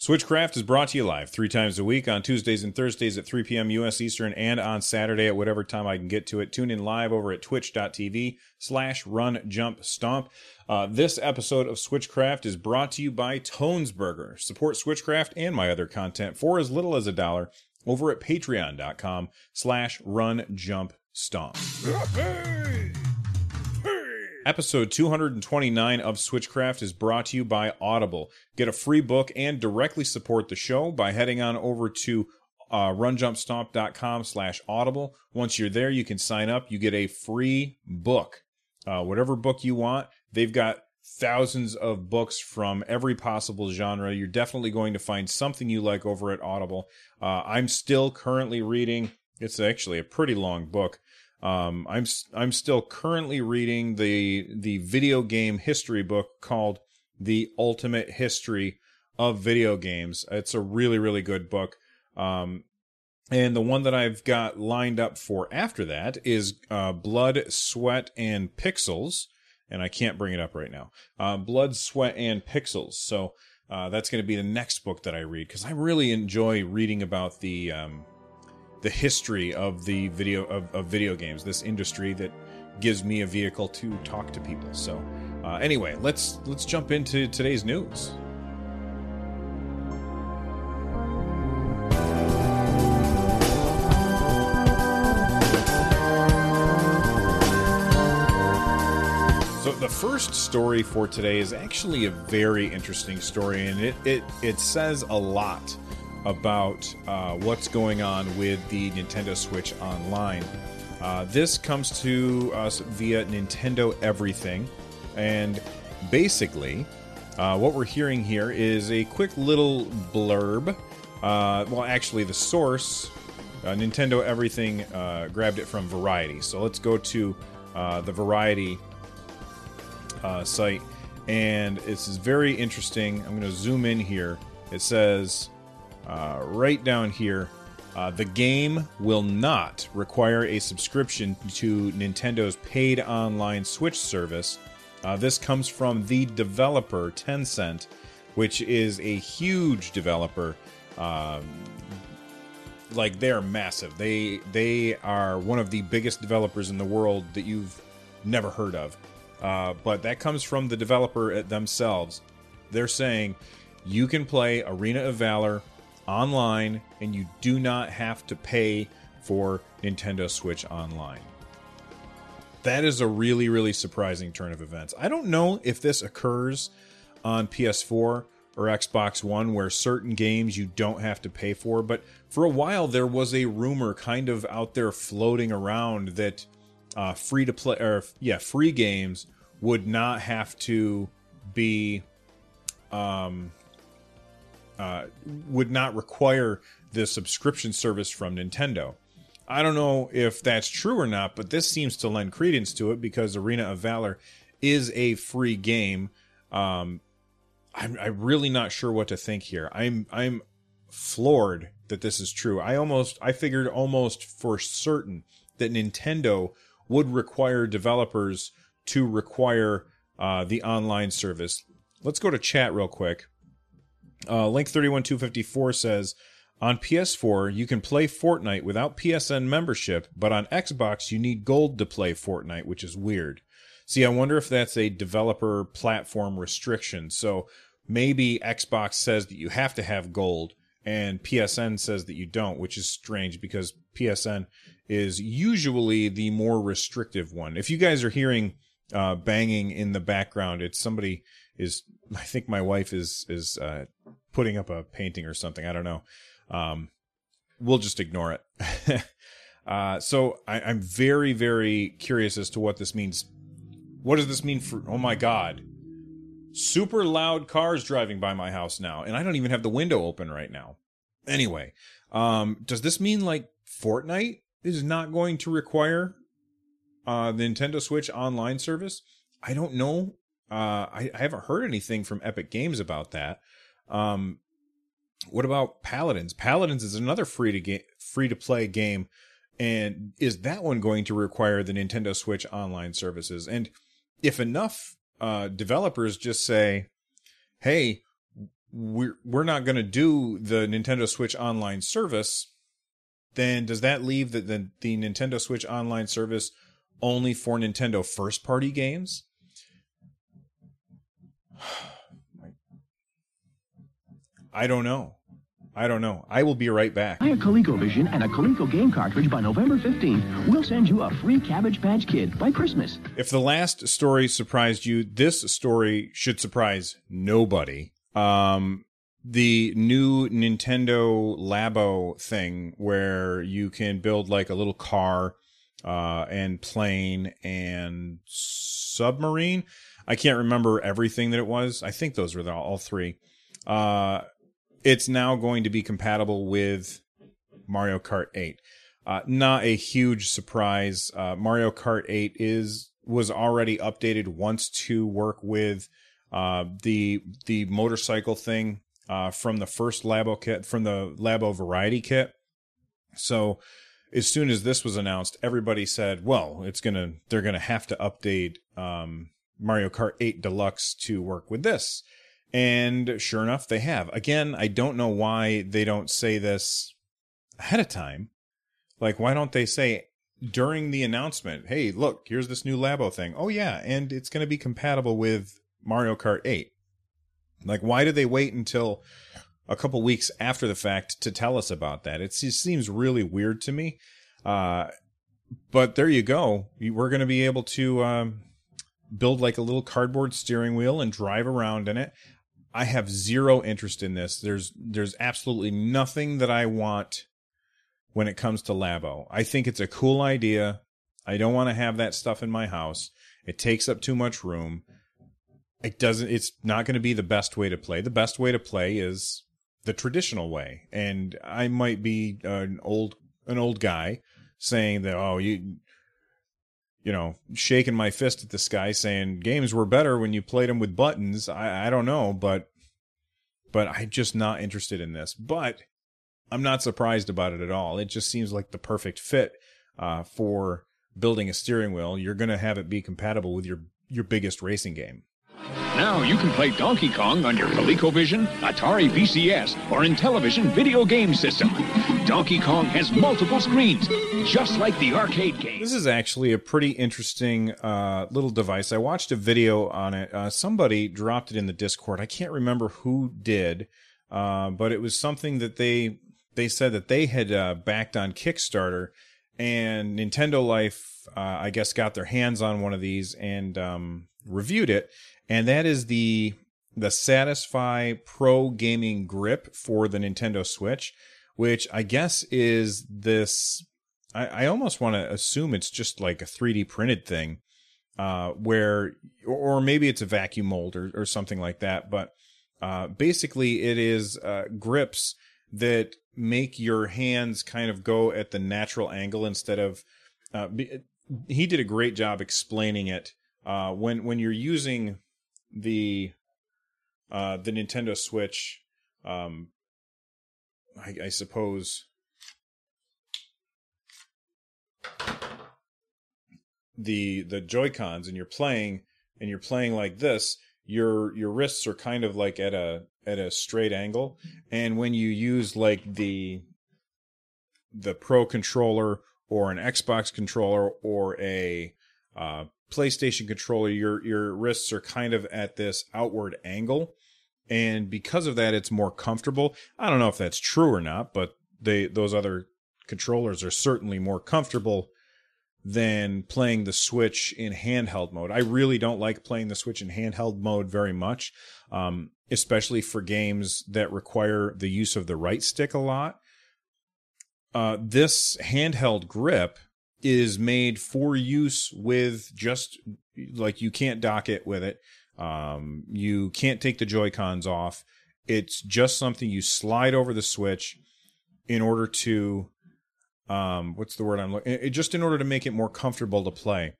Switchcraft is brought to you live three times a week on Tuesdays and Thursdays at 3 p.m. U.S. Eastern and on Saturday at whatever time I can get to it. Tune in live over at twitch.tv slash run jump stomp. Uh, this episode of Switchcraft is brought to you by Tonesburger. Support Switchcraft and my other content for as little as a dollar over at patreon.com slash run jump stomp. Episode 229 of Switchcraft is brought to you by Audible. Get a free book and directly support the show by heading on over to uh, runjumpstomp.com slash audible. Once you're there, you can sign up. You get a free book. Uh, whatever book you want, they've got thousands of books from every possible genre. You're definitely going to find something you like over at Audible. Uh, I'm still currently reading, it's actually a pretty long book. Um, I'm I'm still currently reading the the video game history book called The Ultimate History of Video Games. It's a really really good book. Um, and the one that I've got lined up for after that is uh, Blood, Sweat, and Pixels. And I can't bring it up right now. Uh, Blood, Sweat, and Pixels. So uh, that's going to be the next book that I read because I really enjoy reading about the um, the history of the video of, of video games, this industry that gives me a vehicle to talk to people. So, uh, anyway, let's let's jump into today's news. So the first story for today is actually a very interesting story, and it it, it says a lot about uh, what's going on with the Nintendo Switch Online. Uh, this comes to us via Nintendo Everything, and basically, uh, what we're hearing here is a quick little blurb. Uh, well, actually, the source, uh, Nintendo Everything, uh, grabbed it from Variety. So let's go to the Variety site, and this is very interesting. I'm going to zoom in here. It says uh, right down here. Uh, the game will not require a subscription to Nintendo's paid online Switch service. Uh, this comes from the developer Tencent, which is a huge developer. Um, like they're massive. They they are one of the biggest developers in the world that you've never heard of. Uh, but that comes from the developer themselves. They're saying you can play Arena of Valor online and you do not have to pay for Nintendo Switch Online. That is a really, really surprising turn of events. I don't know if this occurs on PS4 or Xbox One where certain games you don't have to pay for, but for a while there was a rumor kind of out there floating around that uh, free to play or yeah, free games would not have to be um uh, would not require the subscription service from Nintendo. I don't know if that's true or not, but this seems to lend credence to it because Arena of Valor is a free game. Um, I'm, I'm really not sure what to think here. I'm I'm floored that this is true. I almost I figured almost for certain that Nintendo would require developers to require uh, the online service. Let's go to chat real quick. Uh, Link 31254 says on PS4 you can play Fortnite without PSN membership, but on Xbox you need gold to play Fortnite, which is weird. See, I wonder if that's a developer platform restriction. So maybe Xbox says that you have to have gold and PSN says that you don't, which is strange because PSN is usually the more restrictive one. If you guys are hearing uh, banging in the background, it's somebody is I think my wife is is uh, putting up a painting or something. I don't know. Um, we'll just ignore it. uh, so I, I'm very very curious as to what this means. What does this mean for? Oh my God! super loud cars driving by my house now, and I don't even have the window open right now. Anyway, um, does this mean like Fortnite is not going to require uh, the Nintendo Switch online service? I don't know. Uh, I, I haven't heard anything from Epic Games about that. Um, what about Paladins? Paladins is another free to game, free to play game, and is that one going to require the Nintendo Switch online services? And if enough uh, developers just say, "Hey, we're we're not going to do the Nintendo Switch online service," then does that leave the, the the Nintendo Switch online service only for Nintendo first party games? I don't know. I don't know. I will be right back. Buy a ColecoVision and a Coleco game cartridge by November 15th. We'll send you a free Cabbage Patch Kid by Christmas. If the last story surprised you, this story should surprise nobody. Um, the new Nintendo Labo thing where you can build like a little car, uh, and plane and submarine. I can't remember everything that it was. I think those were the, all three. Uh, it's now going to be compatible with Mario Kart 8. Uh, not a huge surprise. Uh, Mario Kart 8 is was already updated once to work with uh, the the motorcycle thing uh, from the first Labo kit, from the Labo Variety kit. So as soon as this was announced, everybody said, "Well, it's gonna they're gonna have to update um, Mario Kart 8 Deluxe to work with this." And sure enough, they have. Again, I don't know why they don't say this ahead of time. Like, why don't they say during the announcement, hey, look, here's this new Labo thing. Oh, yeah. And it's going to be compatible with Mario Kart 8. Like, why do they wait until a couple weeks after the fact to tell us about that? It seems really weird to me. Uh, but there you go. We're going to be able to um, build like a little cardboard steering wheel and drive around in it. I have zero interest in this. There's there's absolutely nothing that I want when it comes to Labo. I think it's a cool idea. I don't want to have that stuff in my house. It takes up too much room. It doesn't it's not going to be the best way to play. The best way to play is the traditional way. And I might be an old an old guy saying that oh you you know, shaking my fist at the sky saying games were better when you played them with buttons. I, I don't know, but but I'm just not interested in this. But I'm not surprised about it at all. It just seems like the perfect fit uh, for building a steering wheel. You're going to have it be compatible with your your biggest racing game. Now you can play Donkey Kong on your ColecoVision, Atari VCS, or Intellivision video game system. Donkey Kong has multiple screens, just like the arcade game. This is actually a pretty interesting uh, little device. I watched a video on it. Uh, somebody dropped it in the Discord. I can't remember who did, uh, but it was something that they they said that they had uh, backed on Kickstarter, and Nintendo Life, uh, I guess, got their hands on one of these and um, reviewed it and that is the the Satisfye Pro gaming grip for the Nintendo Switch, which I guess is this. I, I almost want to assume it's just like a 3D printed thing, uh, where, or maybe it's a vacuum mold or, or something like that. But uh, basically, it is uh, grips that make your hands kind of go at the natural angle instead of. Uh, he did a great job explaining it. Uh, when when you're using the uh, the Nintendo Switch, um, I, I suppose the the Joy Cons, and you're playing and you're playing like this, your your wrists are kind of like at a at a straight angle, and when you use like the the Pro controller or an Xbox controller or a uh, PlayStation controller, your your wrists are kind of at this outward angle, and because of that, it's more comfortable. I don't know if that's true or not, but they those other controllers are certainly more comfortable than playing the Switch in handheld mode. I really don't like playing the Switch in handheld mode very much, um, especially for games that require the use of the right stick a lot. Uh, this handheld grip is made for use with just like you can't dock it with it. Um, you can't take the Joy Cons off. It's just something you slide over the Switch in order to, um, what's the word I'm looking? It, just in order to make it more comfortable to play.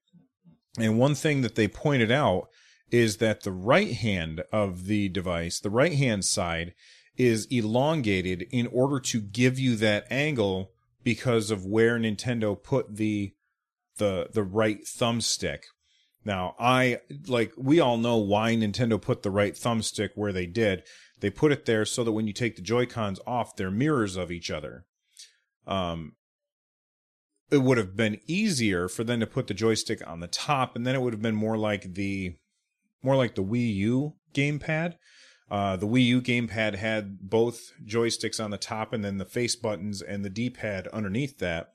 And one thing that they pointed out is that the right hand of the device, the right hand side, is elongated in order to give you that angle because of where Nintendo put the the the right thumbstick. Now, I like we all know why Nintendo put the right thumbstick where they did. They put it there so that when you take the Joy-Cons off, they're mirrors of each other. Um it would have been easier for them to put the joystick on the top and then it would have been more like the more like the Wii U gamepad. Uh, the Wii U gamepad had both joysticks on the top and then the face buttons and the D-pad underneath that,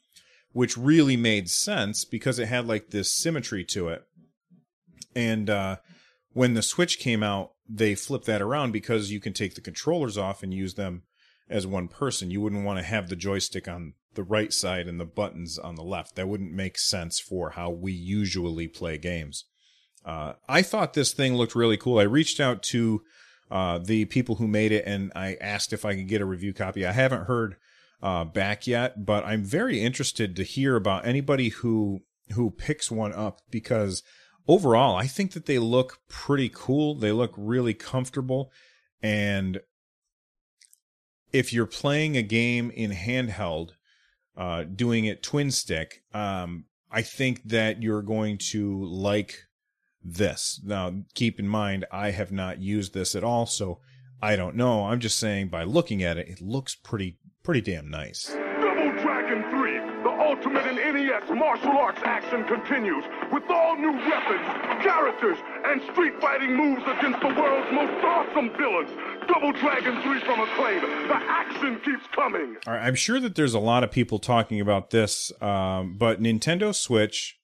which really made sense because it had like this symmetry to it. And uh, when the Switch came out, they flipped that around because you can take the controllers off and use them as one person. You wouldn't want to have the joystick on the right side and the buttons on the left. That wouldn't make sense for how we usually play games. Uh, I thought this thing looked really cool. I reached out to uh, the people who made it and I asked if I could get a review copy. I haven't heard uh, back yet, but I'm very interested to hear about anybody who who picks one up because overall, I think that they look pretty cool. They look really comfortable. And if you're playing a game in handheld, uh, doing it twin stick, um, I think that you're going to like this. Now, keep in mind, I have not used this at all, so I don't know. I'm just saying by looking at it, it looks pretty, pretty damn nice. Double Dragon 3, the ultimate in NES martial arts action continues with all new weapons, characters, and street fighting moves against the world's most awesome villains. Double Dragon 3 from Acclaim. The action keeps coming. All right, I'm sure that there's a lot of people talking about this, um, but Nintendo Switch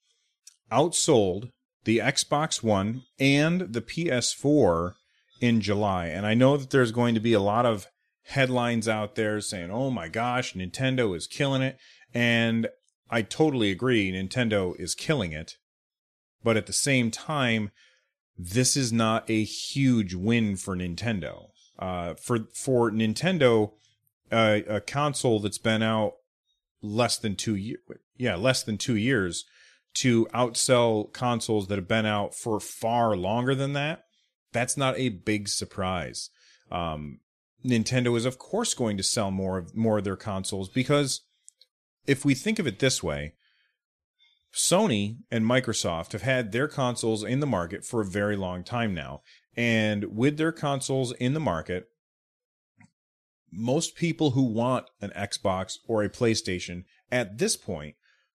outsold the Xbox One and the PS4 in July. And I know that there's going to be a lot of headlines out there saying, oh my gosh, Nintendo is killing it. And I totally agree, Nintendo is killing it. But at the same time, this is not a huge win for Nintendo. Uh, for for Nintendo, uh, a console that's been out less than two years, yeah, less than two years, to outsell consoles that have been out for far longer than that, that's not a big surprise. Um, Nintendo is of course going to sell more of more of their consoles because if we think of it this way, Sony and Microsoft have had their consoles in the market for a very long time now. And with their consoles in the market, most people who want an Xbox or a PlayStation at this point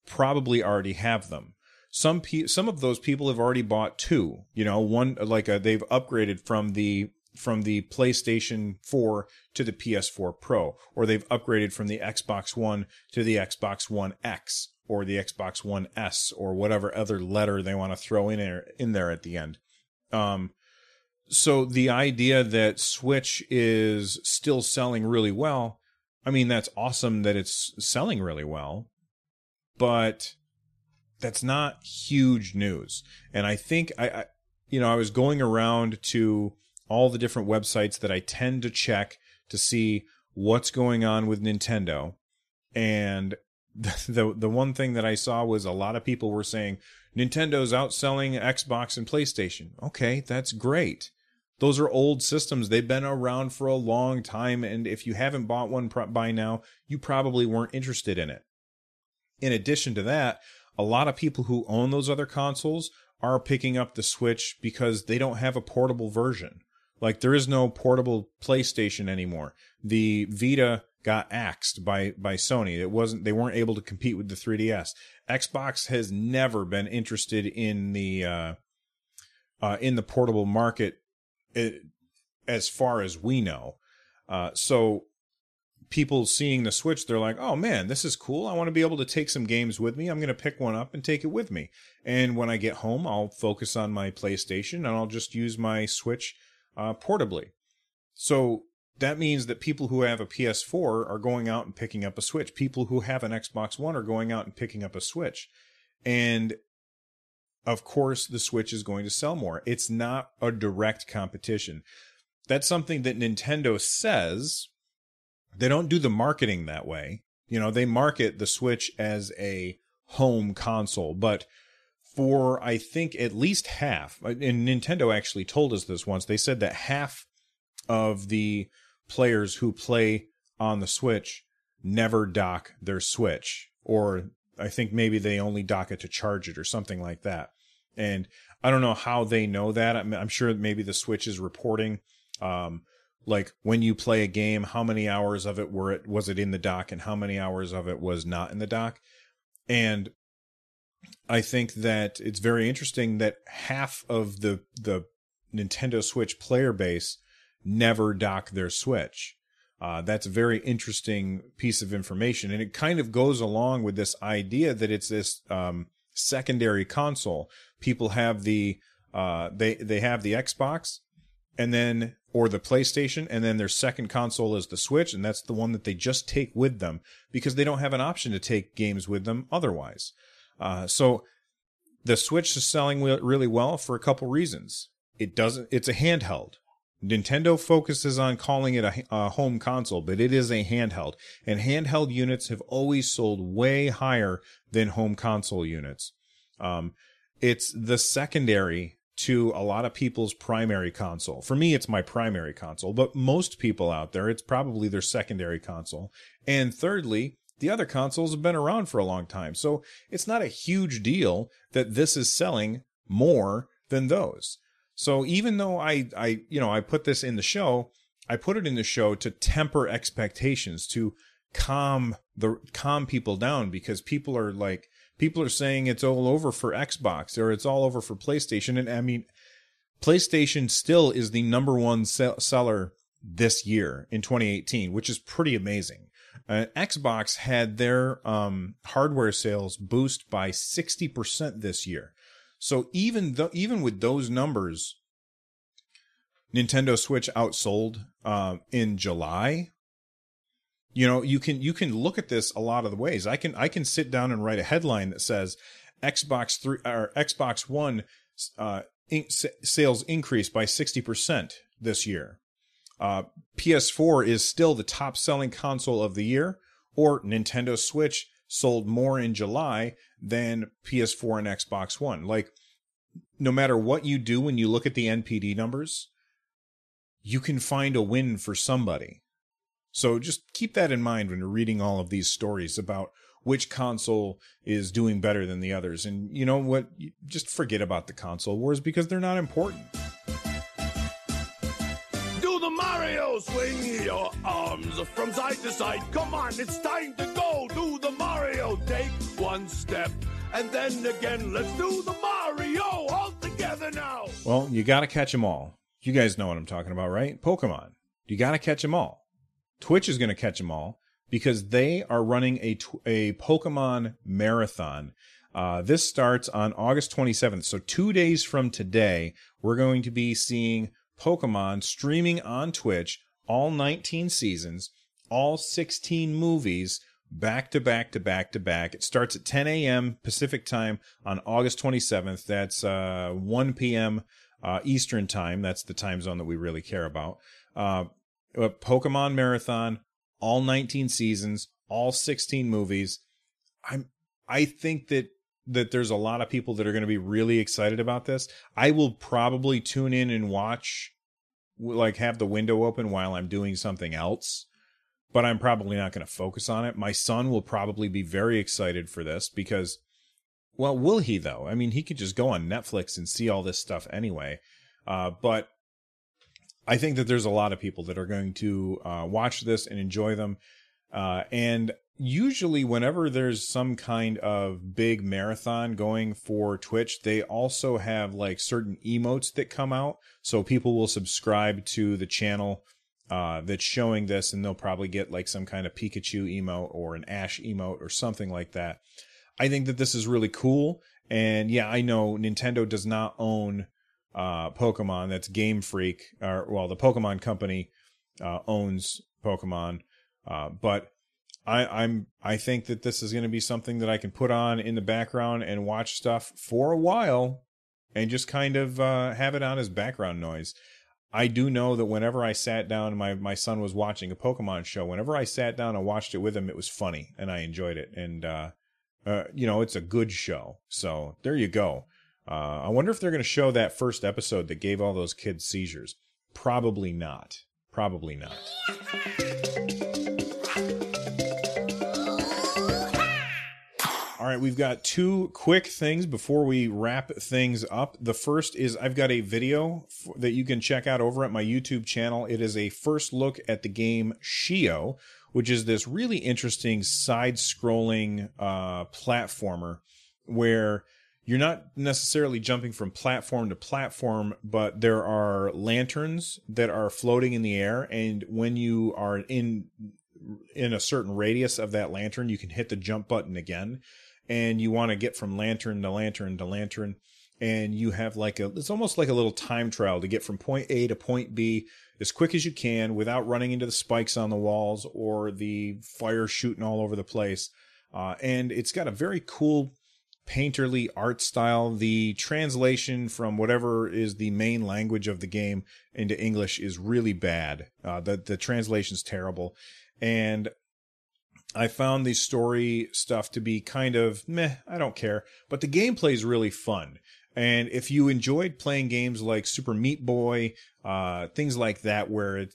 probably already have them. Some pe- some of those people have already bought two. You know, one like a, they've upgraded from the from the PlayStation 4 to the PS4 Pro, or they've upgraded from the Xbox One to the Xbox One X, or the Xbox One S, or whatever other letter they want to throw in there in there at the end. Um, so the idea that Switch is still selling really well, I mean that's awesome that it's selling really well but that's not huge news. And I think I, I, you know, I was going around to all the different websites that I tend to check to see what's going on with Nintendo. And the, the one thing that I saw was a lot of people were saying Nintendo's outselling Xbox and PlayStation. Okay, that's great. Those are old systems. They've been around for a long time and if you haven't bought one by now, you probably weren't interested in it in addition to that, a lot of people who own those other consoles are picking up the Switch because they don't have a portable version. Like there is no portable PlayStation anymore. The Vita got axed by by Sony. It wasn't they weren't able to compete with the 3DS. Xbox has never been interested in the uh, uh, in the portable market eh, as far as we know. Uh, so people seeing the Switch, they're like, oh man, this is cool. I want to be able to take some games with me. I'm going to pick one up and take it with me. And when I get home, I'll focus on my PlayStation and I'll just use my Switch uh, portably. So that means that people who have a PS4 are going out and picking up a Switch. People who have an Xbox One are going out and picking up a Switch. And of course the Switch is going to sell more. It's not a direct competition. That's something that Nintendo says. They don't do the marketing that way. You know, they market the Switch as a home console, but for I think at least half, and Nintendo actually told us this once, they said that half of the players who play on the Switch never dock their Switch, or I think maybe they only dock it to charge it or something like that. And I don't know how they know that. I'm, I'm sure maybe the Switch is reporting, um, like when you play a game, how many hours of it were it was it in the dock, and how many hours of it was not in the dock. And I think that it's very interesting that half of the the Nintendo Switch player base never dock their Switch. Uh, that's a very interesting piece of information, and it kind of goes along with this idea that it's this um, secondary console. People have the uh, they they have the Xbox, and then or the PlayStation, and then their second console is the Switch, and that's the one that they just take with them because they don't have an option to take games with them otherwise. Uh, so the Switch is selling really well for a couple reasons. It doesn't. It's a handheld. Nintendo focuses on calling it a, a, home console, but it is a handheld. And handheld units have always sold way higher than home console units. Um, it's the secondary to a lot of people's primary console. For me, it's my primary console, but most people out there, it's probably their secondary console. And thirdly, the other consoles have been around for a long time. So it's not a huge deal that this is selling more than those. So even though I, I, you know, I put this in the show, I put it in the show to temper expectations, to calm the calm people down because people are like people are saying it's all over for Xbox or it's all over for PlayStation and I mean PlayStation still is the number one sell- seller this year in 2018, which is pretty amazing. Uh, Xbox had their um, hardware sales boost by 60% this year. So even though, even with those numbers, Nintendo Switch outsold uh, in July. You know, you can you can look at this a lot of the ways. I can I can sit down and write a headline that says Xbox three or Xbox One uh, in, sales increased by sixty percent this year. Uh, PS4 is still the top selling console of the year, or Nintendo Switch sold more in July than PS4 and Xbox One. Like, no matter what you do when you look at the NPD numbers, you can find a win for somebody. So just keep that in mind when you're reading all of these stories about which console is doing better than the others. And you know what? Just forget about the console wars because they're not important. Do the Mario, swing your arms from side to side. Come on, it's time to go. Do the Mario. Take one step and then again. Let's do the Mario all together now. Well, you got to catch them all. You guys know what I'm talking about, right? Pokemon. You got to catch them all. Twitch is going to catch them all because they are running a a Pokemon marathon. Uh, this starts on August 27th. So, two days from today, we're going to be seeing Pokemon streaming on Twitch, all 19 seasons, all 16 movies, back to back to back to back. It starts at 10 a.m. Pacific time on August 27th. That's uh, 1 p.m. Uh, Eastern time. That's the time zone that we really care about. Uh, Pokemon Marathon, all 19 seasons, all 16 movies. I'm. I think that that there's a lot of people that are going to be really excited about this. I will probably tune in and watch, like have the window open while I'm doing something else, but I'm probably not going to focus on it. My son will probably be very excited for this because, well, will he though? I mean, he could just go on Netflix and see all this stuff anyway. Uh, but I think that there's a lot of people that are going to uh, watch this and enjoy them. Uh, and usually whenever there's some kind of big marathon going for Twitch, they also have like certain emotes that come out. So people will subscribe to the channel uh, that's showing this and they'll probably get like some kind of Pikachu emote or an Ash emote or something like that. I think that this is really cool. And yeah, I know Nintendo does not own uh, Pokemon. That's Game Freak, or well, the Pokemon company uh, owns Pokemon. Uh, but I, I'm I think that this is going to be something that I can put on in the background and watch stuff for a while, and just kind of uh, have it on as background noise. I do know that whenever I sat down, my my son was watching a Pokemon show. Whenever I sat down and watched it with him, it was funny and I enjoyed it. And uh, uh, you know, it's a good show. So there you go. Uh, I wonder if they're going to show that first episode that gave all those kids seizures. Probably not. Probably not. All right, we've got two quick things before we wrap things up. The first is I've got a video f- that you can check out over at my YouTube channel. It is a first look at the game Shio, which is this really interesting side scrolling uh, platformer where you're not necessarily jumping from platform to platform, but there are lanterns that are floating in the air. And when you are in in a certain radius of that lantern, you can hit the jump button again and you want to get from lantern to lantern to lantern and you have like a it's almost like a little time trial to get from point A to point B as quick as you can without running into the spikes on the walls or the fire shooting all over the place. Uh, and it's got a very cool painterly art style. The translation from whatever is the main language of the game into English is really bad. Uh, the the translation's terrible, and I found the story stuff to be kind of meh, I don't care. But the gameplay is really fun. And if you enjoyed playing games like Super Meat Boy, uh, things like that, where it,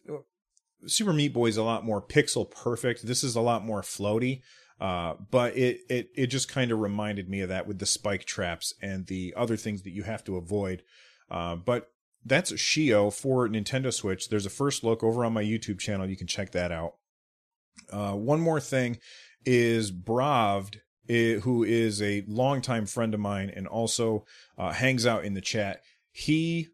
Super Meat Boy is a lot more pixel perfect, this is a lot more floaty. Uh, but it, it, it just kind of reminded me of that with the spike traps and the other things that you have to avoid. Uh, but that's Shio for Nintendo Switch. There's a first look over on my YouTube channel. You can check that out. Uh, one more thing is Bravd, eh, who is a longtime friend of mine and also uh, hangs out in the chat. He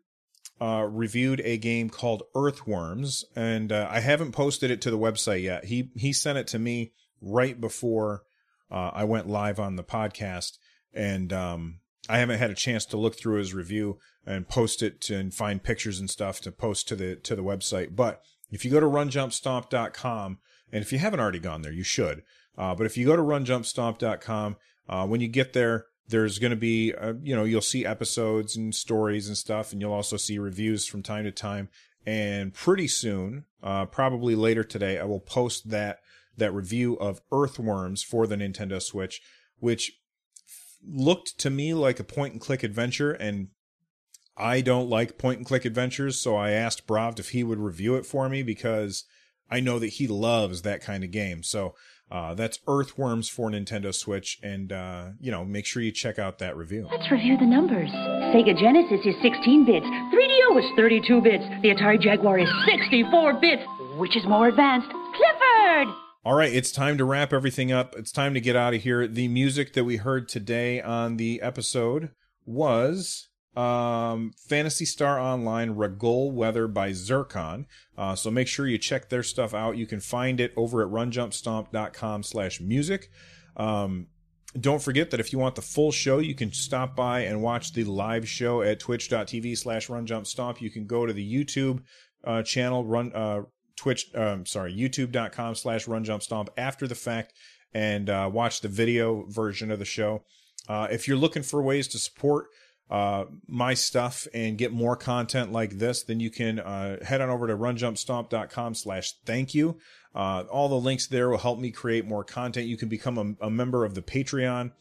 uh, reviewed a game called Earthworms, and uh, I haven't posted it to the website yet. He he sent it to me right before uh, I went live on the podcast, and um, I haven't had a chance to look through his review and post it to, and find pictures and stuff to post to the to the website. But if you go to runjumpstomp.com and if you haven't already gone there, you should. Uh, but if you go to runjumpstomp.com, uh, when you get there, there's going to be, uh, you know, you'll see episodes and stories and stuff, and you'll also see reviews from time to time. And pretty soon, uh, probably later today, I will post that that review of Earthworms for the Nintendo Switch, which looked to me like a point and click adventure, and I don't like point and click adventures, so I asked Bravd if he would review it for me because I know that he loves that kind of game. So uh, that's Earthworms for Nintendo Switch, and uh, you know, make sure you check out that review. Let's review the numbers. Sega Genesis is 16 bits, 3DO is 32 bits, the Atari Jaguar is 64 bits. Which is more advanced? Clifford! All right, it's time to wrap everything up. It's time to get out of here. The music that we heard today on the episode was um, Phantasy Star Online Ragol Weather by Zircon. Uh, so make sure you check their stuff out. You can find it over at runjumpstomp.com slash music. Um, don't forget that if you want the full show, you can stop by and watch the live show at twitch.tv slash runjumpstomp. You can go to the YouTube uh, channel, run uh, Twitch, um, sorry, youtube.com slash runjumpstomp after the fact and uh, watch the video version of the show. Uh, if you're looking for ways to support uh, my stuff and get more content like this, then you can uh, head on over to runjumpstomp.com slash thank you. Uh, all the links there will help me create more content. You can become a, a member of the Patreon.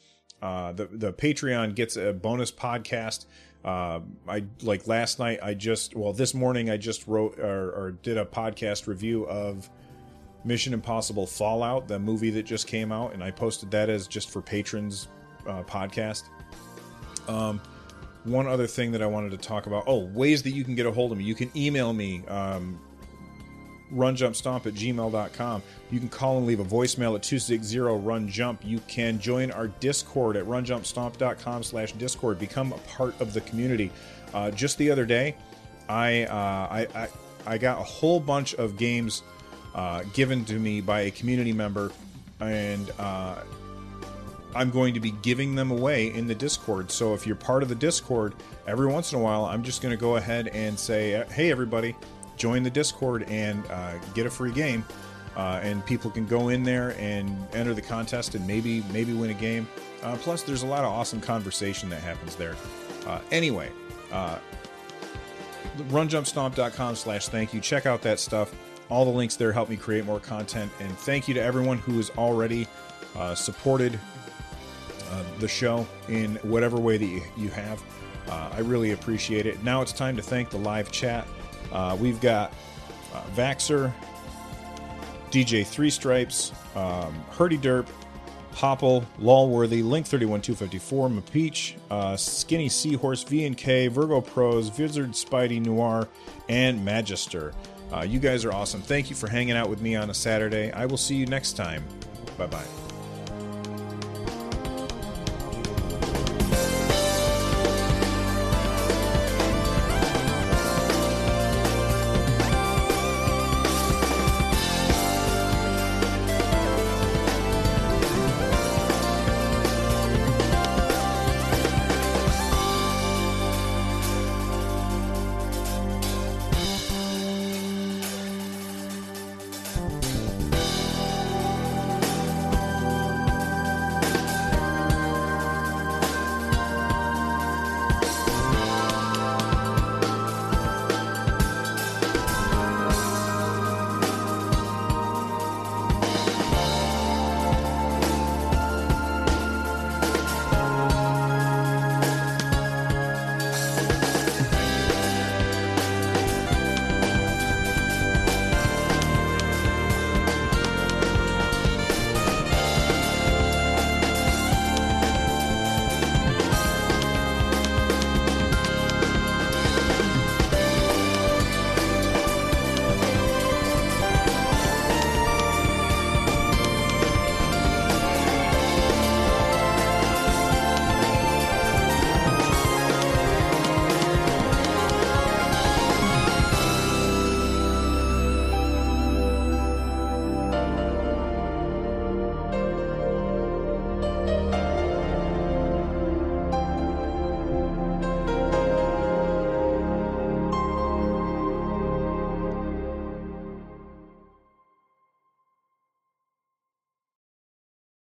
Uh, the, the Patreon gets a bonus podcast. Uh, I like last night, I just, well, this morning I just wrote or, or did a podcast review of Mission Impossible Fallout, the movie that just came out, and I posted that as just for patrons uh, podcast. Um, one other thing that I wanted to talk about. Oh, ways that you can get a hold of me. You can email me, um, runjumpstomp at gmail.com. You can call and leave a voicemail at 260-RUN-JUMP. You can join our Discord at runjumpstomp.com slash Discord. Become a part of the community. Uh, just the other day, I, uh, I, I, I, got a whole bunch of games uh, given to me by a community member, and uh, I'm going to be giving them away in the Discord. So if you're part of the Discord, every once in a while, I'm just going to go ahead and say, hey, everybody, join the Discord and uh, get a free game. uh, and people can go in there and enter the contest and maybe maybe win a game. Uh, plus, there's a lot of awesome conversation that happens there. Uh, anyway, uh, runjumpstomp.com slash thank you. Check out that stuff. All the links there help me create more content. And thank you to everyone who has already uh, supported the show in whatever way that you, you have. I really appreciate it. Now it's time to thank the live chat. Uh, we've got uh, Vaxer, DJ Three Stripes, um, Hurdy Derp, Hopple, Lawworthy, Link 31 254, Mapeach, uh, Skinny Seahorse, VNK, Virgo Pros, Vizard Spidey Noir, and Magister. Uh, you guys are awesome. Thank you for hanging out with me on a Saturday. I will see you next time. Bye bye.